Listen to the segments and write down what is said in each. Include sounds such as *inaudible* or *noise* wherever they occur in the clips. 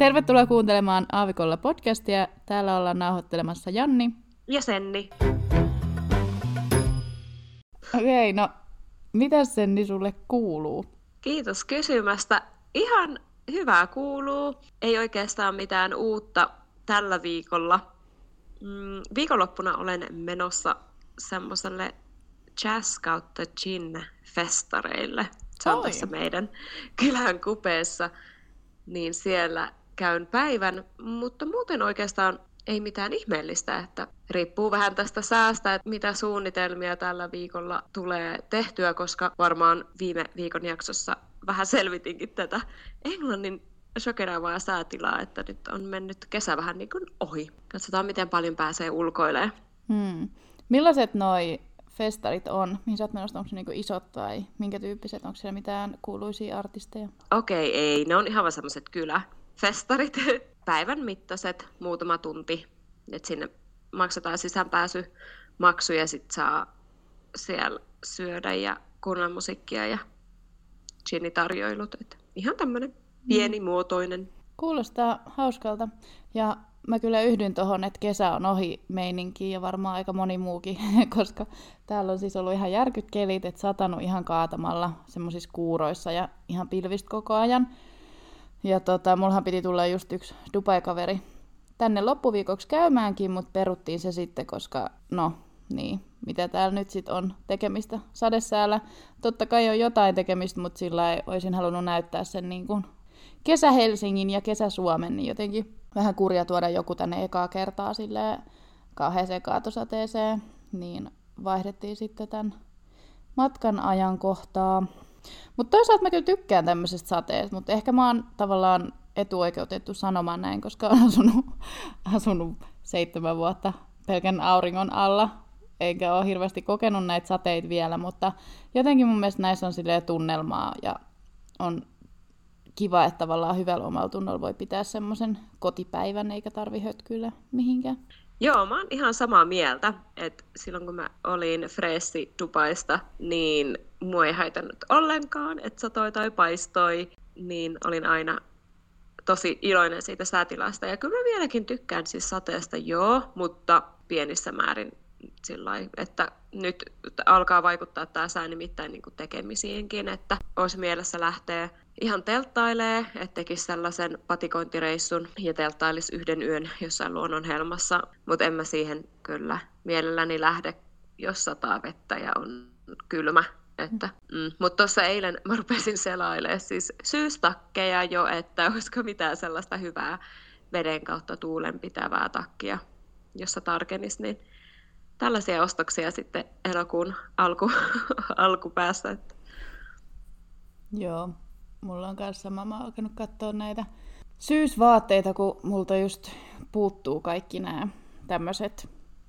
Tervetuloa kuuntelemaan Aavikolla podcastia. Täällä ollaan nauhoittelemassa Janni. Ja Senni. Okei, no mitä Senni sulle kuuluu? Kiitos kysymästä. Ihan hyvää kuuluu. Ei oikeastaan mitään uutta tällä viikolla. Mm, viikonloppuna olen menossa semmoiselle jazz kautta gin festareille. Se on Oi. tässä meidän kylän kupeessa. Niin siellä käyn päivän, mutta muuten oikeastaan ei mitään ihmeellistä, että riippuu vähän tästä säästä, että mitä suunnitelmia tällä viikolla tulee tehtyä, koska varmaan viime viikon jaksossa vähän selvitinkin tätä Englannin shokeraavaa säätilaa, että nyt on mennyt kesä vähän niin kuin ohi. Katsotaan, miten paljon pääsee ulkoilemaan. Hmm. Millaiset noi festarit on? Mihin sä oot menossa? Onko se niinku isot tai minkä tyyppiset? Onko siellä mitään kuuluisia artisteja? Okei, ei. Ne on ihan vaan semmoiset kyläfestarit. *laughs* Päivän mittaiset, muutama tunti. Et sinne maksetaan sisäänpääsymaksu ja sit saa siellä syödä ja kuunnella musiikkia ja ginitarjoilut. Et ihan tämmönen pienimuotoinen. Kuulostaa hauskalta. Ja mä kyllä yhdyn tuohon, että kesä on ohi meininkiin ja varmaan aika moni muukin, *laughs* koska täällä on siis ollut ihan järkyt kelit, että satanut ihan kaatamalla semmoisissa kuuroissa ja ihan pilvistä koko ajan. Ja tota, mullahan piti tulla just yksi Dubai-kaveri tänne loppuviikoksi käymäänkin, mutta peruttiin se sitten, koska no niin, mitä täällä nyt sitten on tekemistä sadesäällä. Totta kai on jotain tekemistä, mutta sillä ei olisin halunnut näyttää sen niin kuin kesä-Helsingin ja kesä-Suomen, niin jotenkin vähän kurja tuoda joku tänne ekaa kertaa sille kauheeseen kaatosateeseen, niin vaihdettiin sitten tämän matkan ajankohtaa. Mutta toisaalta mä kyllä tykkään tämmöisestä sateesta, mutta ehkä mä oon tavallaan etuoikeutettu sanomaan näin, koska olen asunut, *laughs* asunut seitsemän vuotta pelkän auringon alla, eikä ole hirveästi kokenut näitä sateita vielä, mutta jotenkin mun mielestä näissä on silleen tunnelmaa ja on kiva, että tavallaan hyvällä omalla tunnolla voi pitää semmoisen kotipäivän, eikä tarvi hötkyillä mihinkään. Joo, mä oon ihan samaa mieltä, että silloin kun mä olin freessi Dubaista, niin mua ei haitannut ollenkaan, että satoi tai paistoi, niin olin aina tosi iloinen siitä säätilasta. Ja kyllä mä vieläkin tykkään siis sateesta, joo, mutta pienissä määrin sillä että nyt alkaa vaikuttaa tämä sää nimittäin niin tekemisiinkin, että olisi mielessä lähteä ihan telttailee, että tekisi sellaisen patikointireissun ja telttailisi yhden yön jossain luonnon helmassa, mutta en mä siihen kyllä mielelläni lähde, jos sataa vettä ja on kylmä. Että, mm. Mutta tuossa eilen mä rupesin selailemaan siis syystakkeja jo, että olisiko mitään sellaista hyvää veden kautta tuulen pitävää takkia, jossa tarkenisi, niin tällaisia ostoksia sitten elokuun alku, *laughs* alkupäässä. Että. Joo, mulla on kanssa oon alkanut katsoa näitä syysvaatteita, kun multa just puuttuu kaikki nämä tämmöiset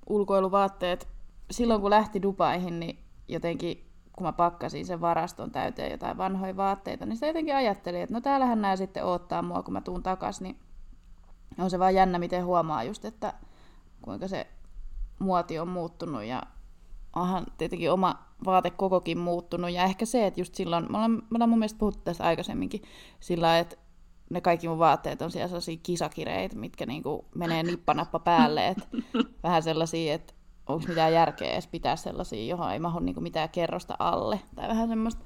ulkoiluvaatteet. Silloin kun lähti Dubaihin, niin jotenkin kun mä pakkasin sen varaston täyteen jotain vanhoja vaatteita, niin se jotenkin ajattelin, että no täällähän nämä sitten odottaa mua, kun mä tuun takas, niin on se vaan jännä, miten huomaa just, että kuinka se muoti on muuttunut ja onhan tietenkin oma vaatekokokin muuttunut. Ja ehkä se, että just silloin, me ollaan, me ollaan mun mielestä puhuttu tästä aikaisemminkin, sillä että ne kaikki mun vaatteet on siellä sellaisia kisakireitä, mitkä niinku menee nippanappa päälle. Et *laughs* vähän sellaisia, että onko mitään järkeä edes pitää sellaisia, johon ei mahu niinku mitään kerrosta alle. Tai vähän semmoista.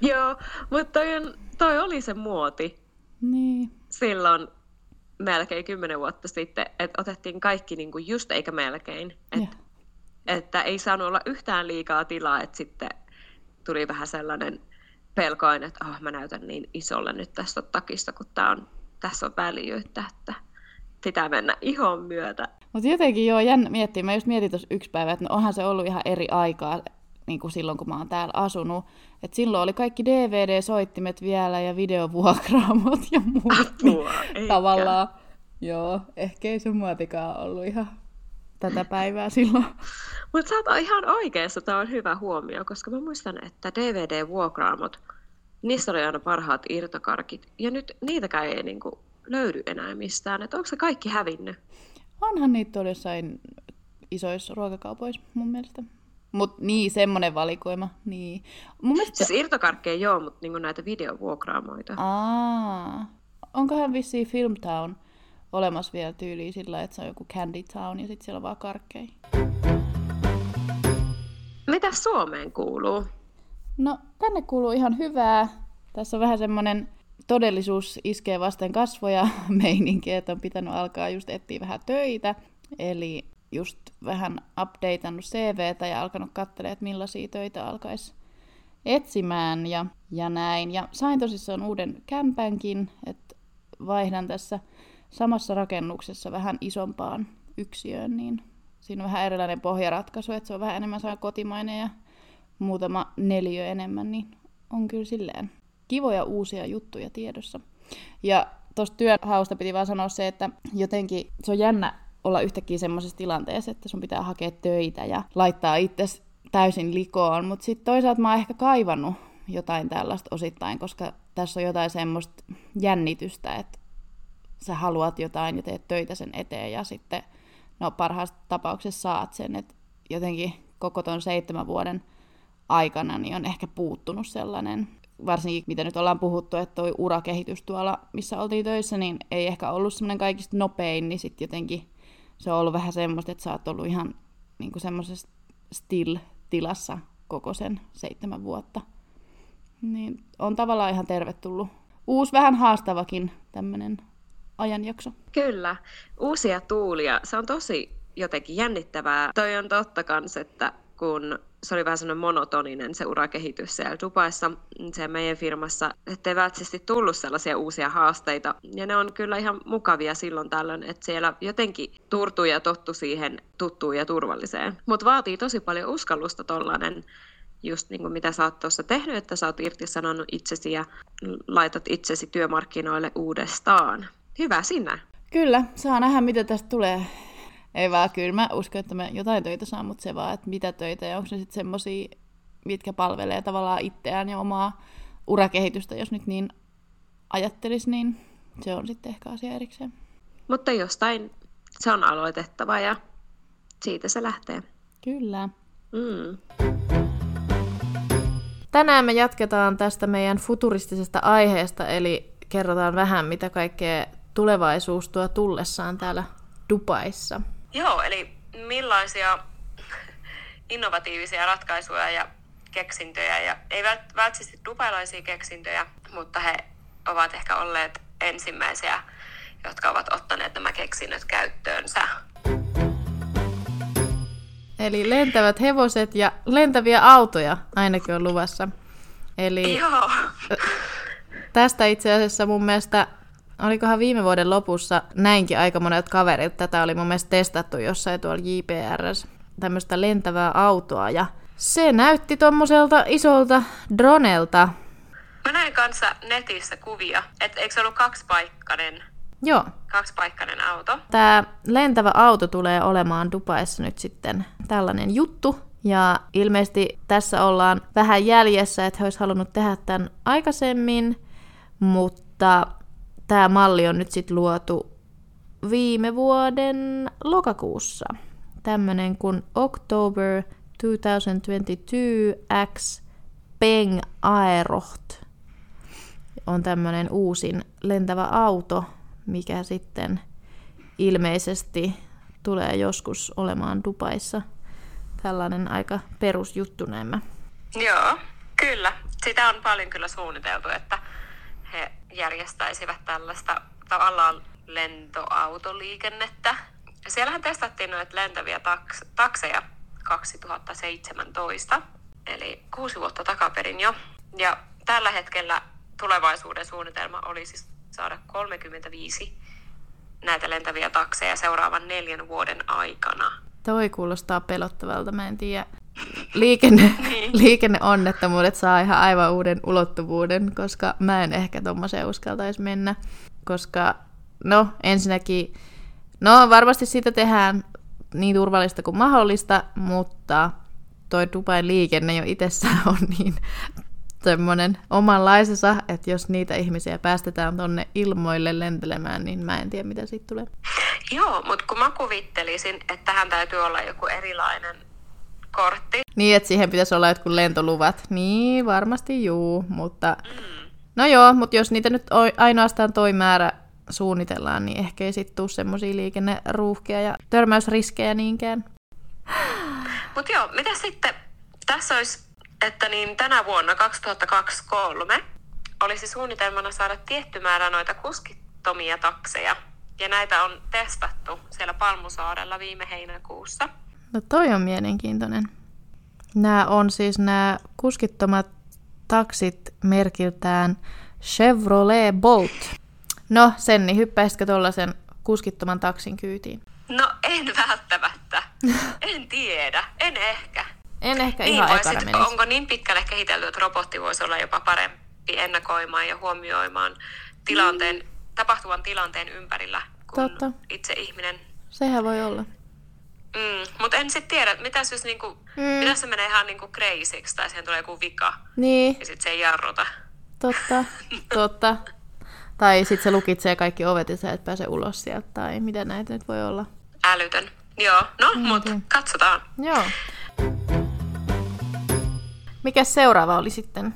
Joo, mutta toi, on, toi oli se muoti Niin. silloin melkein kymmenen vuotta sitten, että otettiin kaikki niinku just eikä melkein. Et, Joo. Että ei saanut olla yhtään liikaa tilaa, että sitten tuli vähän sellainen pelkoin, että oh, mä näytän niin isolle nyt tästä takista, kun tää on, tässä on väljyyttä, että pitää mennä ihon myötä. Mutta jotenkin joo, jännä miettiä. Mä just mietin tuossa yksi päivä, että no onhan se ollut ihan eri aikaa niin kuin silloin, kun mä oon täällä asunut. Et silloin oli kaikki DVD-soittimet vielä ja videovuokraamot ja muut. Niin Apua, eikä. tavallaan, joo, ehkä ei sun muotikaan ollut ihan tätä päivää silloin. Mutta sä oot ihan oikeassa, tämä on hyvä huomio, koska mä muistan, että DVD-vuokraamot, niissä oli aina parhaat irtokarkit, ja nyt niitäkään ei niinku löydy enää mistään, että onko se kaikki hävinnyt? Onhan niitä tuolla jossain isoissa ruokakaupoissa mun mielestä. Mut niin, semmonen valikoima. Niin. Mun mielestä... Siis irtokarkkeja joo, mutta niinku näitä videovuokraamoita. Aa, onkohan vissiin Filmtown olemassa vielä tyyliin sillä, että se on joku Candy Town ja sitten siellä on vaan karkkeja. Mitä Suomeen kuuluu? No, tänne kuuluu ihan hyvää. Tässä on vähän semmoinen todellisuus iskee vasten kasvoja *laughs* meininki, että on pitänyt alkaa just etsiä vähän töitä. Eli just vähän updateannut CVtä ja alkanut katselemaan, että millaisia töitä alkaisi etsimään ja, ja näin. Ja sain tosissaan uuden kämpänkin, että vaihdan tässä samassa rakennuksessa vähän isompaan yksiöön, niin siinä on vähän erilainen pohjaratkaisu, että se on vähän enemmän saa kotimainen ja muutama neliö enemmän, niin on kyllä silleen kivoja uusia juttuja tiedossa. Ja tuosta työhausta piti vaan sanoa se, että jotenkin se on jännä olla yhtäkkiä semmoisessa tilanteessa, että sun pitää hakea töitä ja laittaa itse täysin likoon, mutta sitten toisaalta mä oon ehkä kaivannut jotain tällaista osittain, koska tässä on jotain semmoista jännitystä, että sä haluat jotain ja teet töitä sen eteen ja sitten no parhaassa tapauksessa saat sen, että jotenkin koko ton seitsemän vuoden aikana niin on ehkä puuttunut sellainen, varsinkin mitä nyt ollaan puhuttu, että toi urakehitys tuolla, missä oltiin töissä, niin ei ehkä ollut semmoinen kaikista nopein, niin sitten jotenkin se on ollut vähän semmoista, että sä oot ollut ihan niin semmoisessa still-tilassa koko sen seitsemän vuotta. Niin on tavallaan ihan tervetullut. Uusi, vähän haastavakin tämmöinen ajanjakso. Kyllä, uusia tuulia. Se on tosi jotenkin jännittävää. Toi on totta kans, että kun se oli vähän semmoinen monotoninen se urakehitys siellä Dubaissa, se meidän firmassa, ettei välttämättä tullut sellaisia uusia haasteita. Ja ne on kyllä ihan mukavia silloin tällöin, että siellä jotenkin turtuu ja tottu siihen tuttuun ja turvalliseen. Mutta vaatii tosi paljon uskallusta tollainen just niin kuin mitä sä oot tuossa tehnyt, että sä oot irtisanonut itsesi ja laitat itsesi työmarkkinoille uudestaan. Hyvä sinä. Kyllä, saa nähdä mitä tästä tulee. Ei vaan, kyllä mä uskon, että mä jotain töitä saan, mutta se vaan, että mitä töitä ja onko se sitten semmosia, mitkä palvelee tavallaan itseään ja omaa urakehitystä, jos nyt niin ajattelis, niin se on sitten ehkä asia erikseen. Mutta jostain se on aloitettava ja siitä se lähtee. Kyllä. Mm. Tänään me jatketaan tästä meidän futuristisesta aiheesta, eli kerrotaan vähän, mitä kaikkea tulevaisuus tuo tullessaan täällä Dubaissa. Joo, eli millaisia innovatiivisia ratkaisuja ja keksintöjä, ja ei välttämättä dubailaisia keksintöjä, mutta he ovat ehkä olleet ensimmäisiä, jotka ovat ottaneet nämä keksinnöt käyttöönsä. Eli lentävät hevoset ja lentäviä autoja ainakin on luvassa. Eli Joo. tästä itse asiassa mun mielestä olikohan viime vuoden lopussa näinkin aika monet kaverit. Tätä oli mun mielestä testattu jossain tuolla JPRS, tämmöistä lentävää autoa. Ja se näytti tommoselta isolta dronelta. Mä näin kanssa netissä kuvia, että eikö se ollut kaksipaikkainen Joo. Kaksipaikkainen auto. Tämä lentävä auto tulee olemaan Dubaissa nyt sitten tällainen juttu. Ja ilmeisesti tässä ollaan vähän jäljessä, että he olisi halunnut tehdä tämän aikaisemmin, mutta tämä malli on nyt sitten luotu viime vuoden lokakuussa. Tämmöinen kuin October 2022 X Peng Aeroht on tämmöinen uusin lentävä auto, mikä sitten ilmeisesti tulee joskus olemaan Dubaissa. Tällainen aika perusjuttu näemmä. Joo, kyllä. Sitä on paljon kyllä suunniteltu, että he järjestäisivät tällaista tavallaan lentoautoliikennettä. Siellähän testattiin noita lentäviä taks- takseja 2017, eli kuusi vuotta takaperin jo. Ja tällä hetkellä tulevaisuuden suunnitelma oli siis saada 35 näitä lentäviä takseja seuraavan neljän vuoden aikana. Toi kuulostaa pelottavalta, mä en tiedä. Liikenne, niin. liikenneonnettomuudet saa ihan aivan uuden ulottuvuuden, koska mä en ehkä tommoseen uskaltaisi mennä. Koska, no ensinnäkin, no varmasti siitä tehdään niin turvallista kuin mahdollista, mutta toi Dubain liikenne jo itsessään on niin semmoinen omanlaisensa, että jos niitä ihmisiä päästetään tonne ilmoille lentelemään, niin mä en tiedä, mitä siitä tulee. Joo, mutta kun mä kuvittelisin, että tähän täytyy olla joku erilainen kortti. Niin, että siihen pitäisi olla jotkut lentoluvat. Niin, varmasti juu, mutta mm. No joo, mutta jos niitä nyt ainoastaan toi määrä suunnitellaan, niin ehkä ei sitten tule semmoisia liikenneruuhkia ja törmäysriskejä niinkään. *gasps* Mutta joo, mitä sitten, tässä olisi, että niin tänä vuonna 2023 olisi suunnitelmana saada tietty määrä noita kuskittomia takseja. Ja näitä on testattu siellä Palmusaarella viime heinäkuussa. No toi on mielenkiintoinen. Nämä on siis nämä kuskittomat taksit merkiltään Chevrolet Bolt. No, Senni, hyppäisitkö tuollaisen kuskittoman taksin kyytiin? No, en välttämättä. en tiedä. En ehkä. En ehkä niin, ihan ekana sit, Onko niin pitkälle kehitelty, että robotti voisi olla jopa parempi ennakoimaan ja huomioimaan tilanteen, mm. tapahtuvan tilanteen ympärillä kuin Totta. itse ihminen? Sehän voi olla. Mm, mutta en sitten tiedä, mitä jos niinku, mm. mitä se menee ihan niinku crazyksi tai siihen tulee joku vika niin. ja sitten se ei jarruta. Totta, *laughs* totta. Tai sitten se lukitsee kaikki ovet ja sä et pääse ulos sieltä, tai mitä näitä nyt voi olla. Älytön. Joo, no, mm, mutta katsotaan. Joo. Mikä seuraava oli sitten?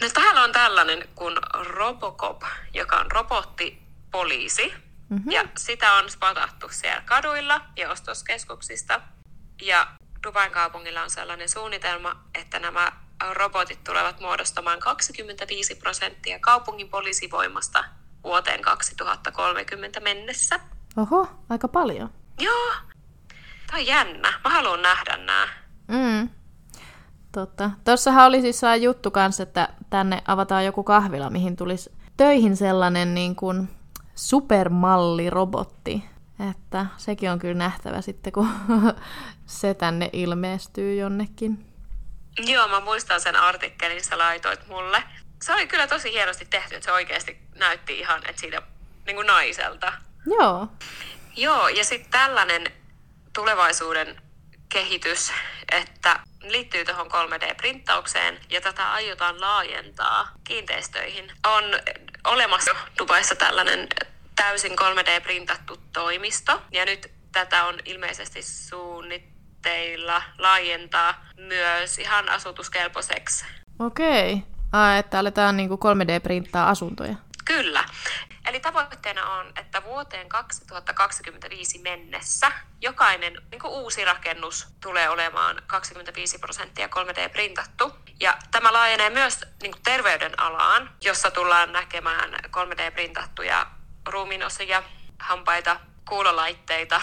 No täällä on tällainen kuin Robocop, joka on robottipoliisi. Mm-hmm. Ja sitä on spatattu siellä kaduilla ja ostoskeskuksista. Ja Dubain kaupungilla on sellainen suunnitelma, että nämä robotit tulevat muodostamaan 25 prosenttia kaupungin poliisivoimasta vuoteen 2030 mennessä. Oho, aika paljon. Joo. Tämä on jännä. Mä haluan nähdä nämä. Mm. Totta. Tuossahan oli siis juttu kanssa, että tänne avataan joku kahvila, mihin tulisi töihin sellainen niin kuin supermallirobotti. Että sekin on kyllä nähtävä sitten, kun *laughs* se tänne ilmestyy jonnekin. Joo, mä muistan sen artikkelin, sä laitoit mulle. Se oli kyllä tosi hienosti tehty, että se oikeasti näytti ihan, että siitä niin kuin naiselta. Joo. Joo, ja sitten tällainen tulevaisuuden kehitys, että liittyy tuohon 3D-printtaukseen ja tätä aiotaan laajentaa kiinteistöihin. On olemassa Dubaissa tällainen täysin 3D-printattu toimisto ja nyt tätä on ilmeisesti suunnitteilla laajentaa myös ihan asutuskelpoiseksi. Okei. Ai, että aletaan niin 3D-printtaa asuntoja. Kyllä. Eli tavoitteena on, että vuoteen 2025 mennessä jokainen niin kuin uusi rakennus tulee olemaan 25 prosenttia 3D-printattu. Ja tämä laajenee myös niin kuin terveydenalaan, jossa tullaan näkemään 3D-printattuja ruumiinosia, hampaita, kuulolaitteita.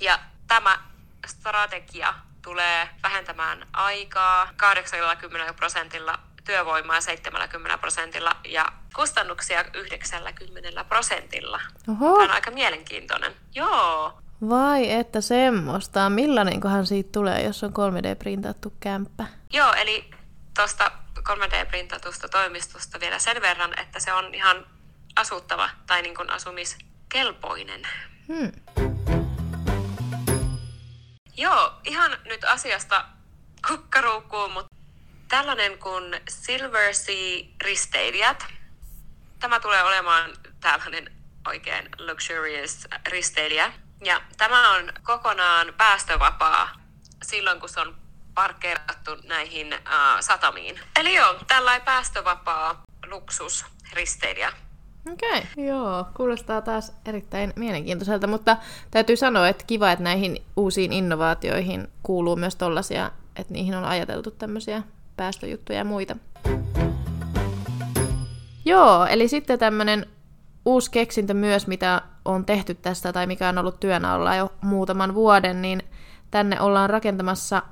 Ja tämä strategia tulee vähentämään aikaa 80 prosentilla työvoimaa 70 prosentilla ja kustannuksia 90 prosentilla. Oho. Tämä on aika mielenkiintoinen. Joo. Vai että semmoista. Millainenkohan siitä tulee, jos on 3D-printattu kämppä? Joo, eli tuosta 3D-printatusta toimistosta vielä sen verran, että se on ihan asuttava tai niin kuin asumiskelpoinen. Hmm. Joo, ihan nyt asiasta kukkaruukkuun, mutta tällainen kuin Silver Sea-risteilijät. Tämä tulee olemaan tällainen oikein luxurious risteilijä. Ja tämä on kokonaan päästövapaa silloin, kun se on parkkeerattu näihin uh, satamiin. Eli joo, tällainen päästövapaa luksusristeilijä. Okei, okay. joo, kuulostaa taas erittäin mielenkiintoiselta, mutta täytyy sanoa, että kiva, että näihin uusiin innovaatioihin kuuluu myös tollaisia, että niihin on ajateltu tämmöisiä päästöjuttuja ja muita. Joo, eli sitten tämmöinen uusi keksintö myös, mitä on tehty tästä tai mikä on ollut työn alla jo muutaman vuoden, niin tänne ollaan rakentamassa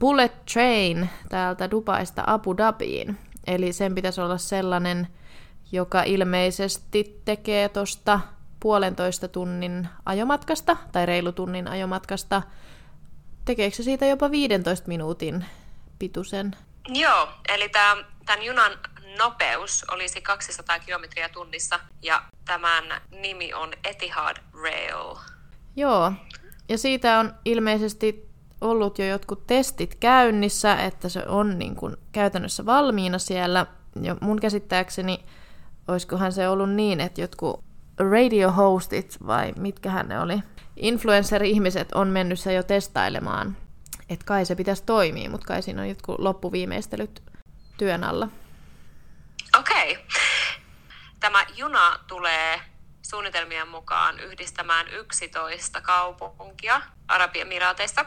Bullet Train täältä Dubaista Abu Dhabiin. Eli sen pitäisi olla sellainen, joka ilmeisesti tekee tuosta puolentoista tunnin ajomatkasta tai reilu tunnin ajomatkasta. Tekeekö se siitä jopa 15 minuutin pituisen? Joo, eli tämän junan nopeus olisi 200 kilometriä tunnissa ja tämän nimi on Etihad Rail. Joo, ja siitä on ilmeisesti ollut jo jotkut testit käynnissä, että se on niin kuin käytännössä valmiina siellä. Ja mun käsittääkseni, olisikohan se ollut niin, että jotkut radio hostit vai mitkähän ne oli, influencer-ihmiset on mennyt se jo testailemaan että kai se pitäisi toimia, mutta kai siinä on jotkut loppuviimeistelyt työn alla. Okay. juna tulee suunnitelmien mukaan yhdistämään 11 kaupunkia Arabiemiraateista.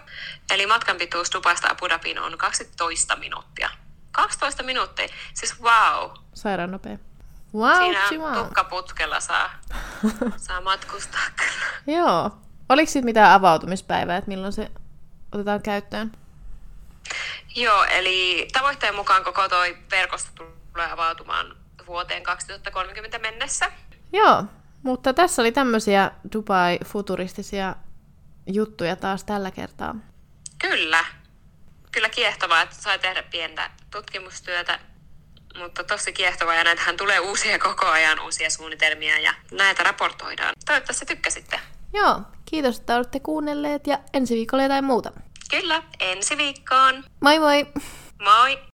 Eli matkan pituus Dubaista Abu Dhabiin on 12 minuuttia. 12 minuuttia, siis wow. Sairaan nopea. Wow, Siinä chihuahua. tukkaputkella saa, *laughs* saa matkustaa kyllä. Joo. Oliko sitten mitään avautumispäivää, että milloin se otetaan käyttöön? Joo, eli tavoitteen mukaan koko toi verkosto tulee avautumaan vuoteen 2030 mennessä. Joo, mutta tässä oli tämmöisiä Dubai-futuristisia juttuja taas tällä kertaa. Kyllä. Kyllä kiehtovaa, että sai tehdä pientä tutkimustyötä, mutta tosi kiehtovaa ja näitähän tulee uusia koko ajan, uusia suunnitelmia ja näitä raportoidaan. Toivottavasti tykkäsitte. Joo, kiitos, että olette kuunnelleet ja ensi viikolla jotain muuta. Kyllä, ensi viikkoon. Moi moi! Moi!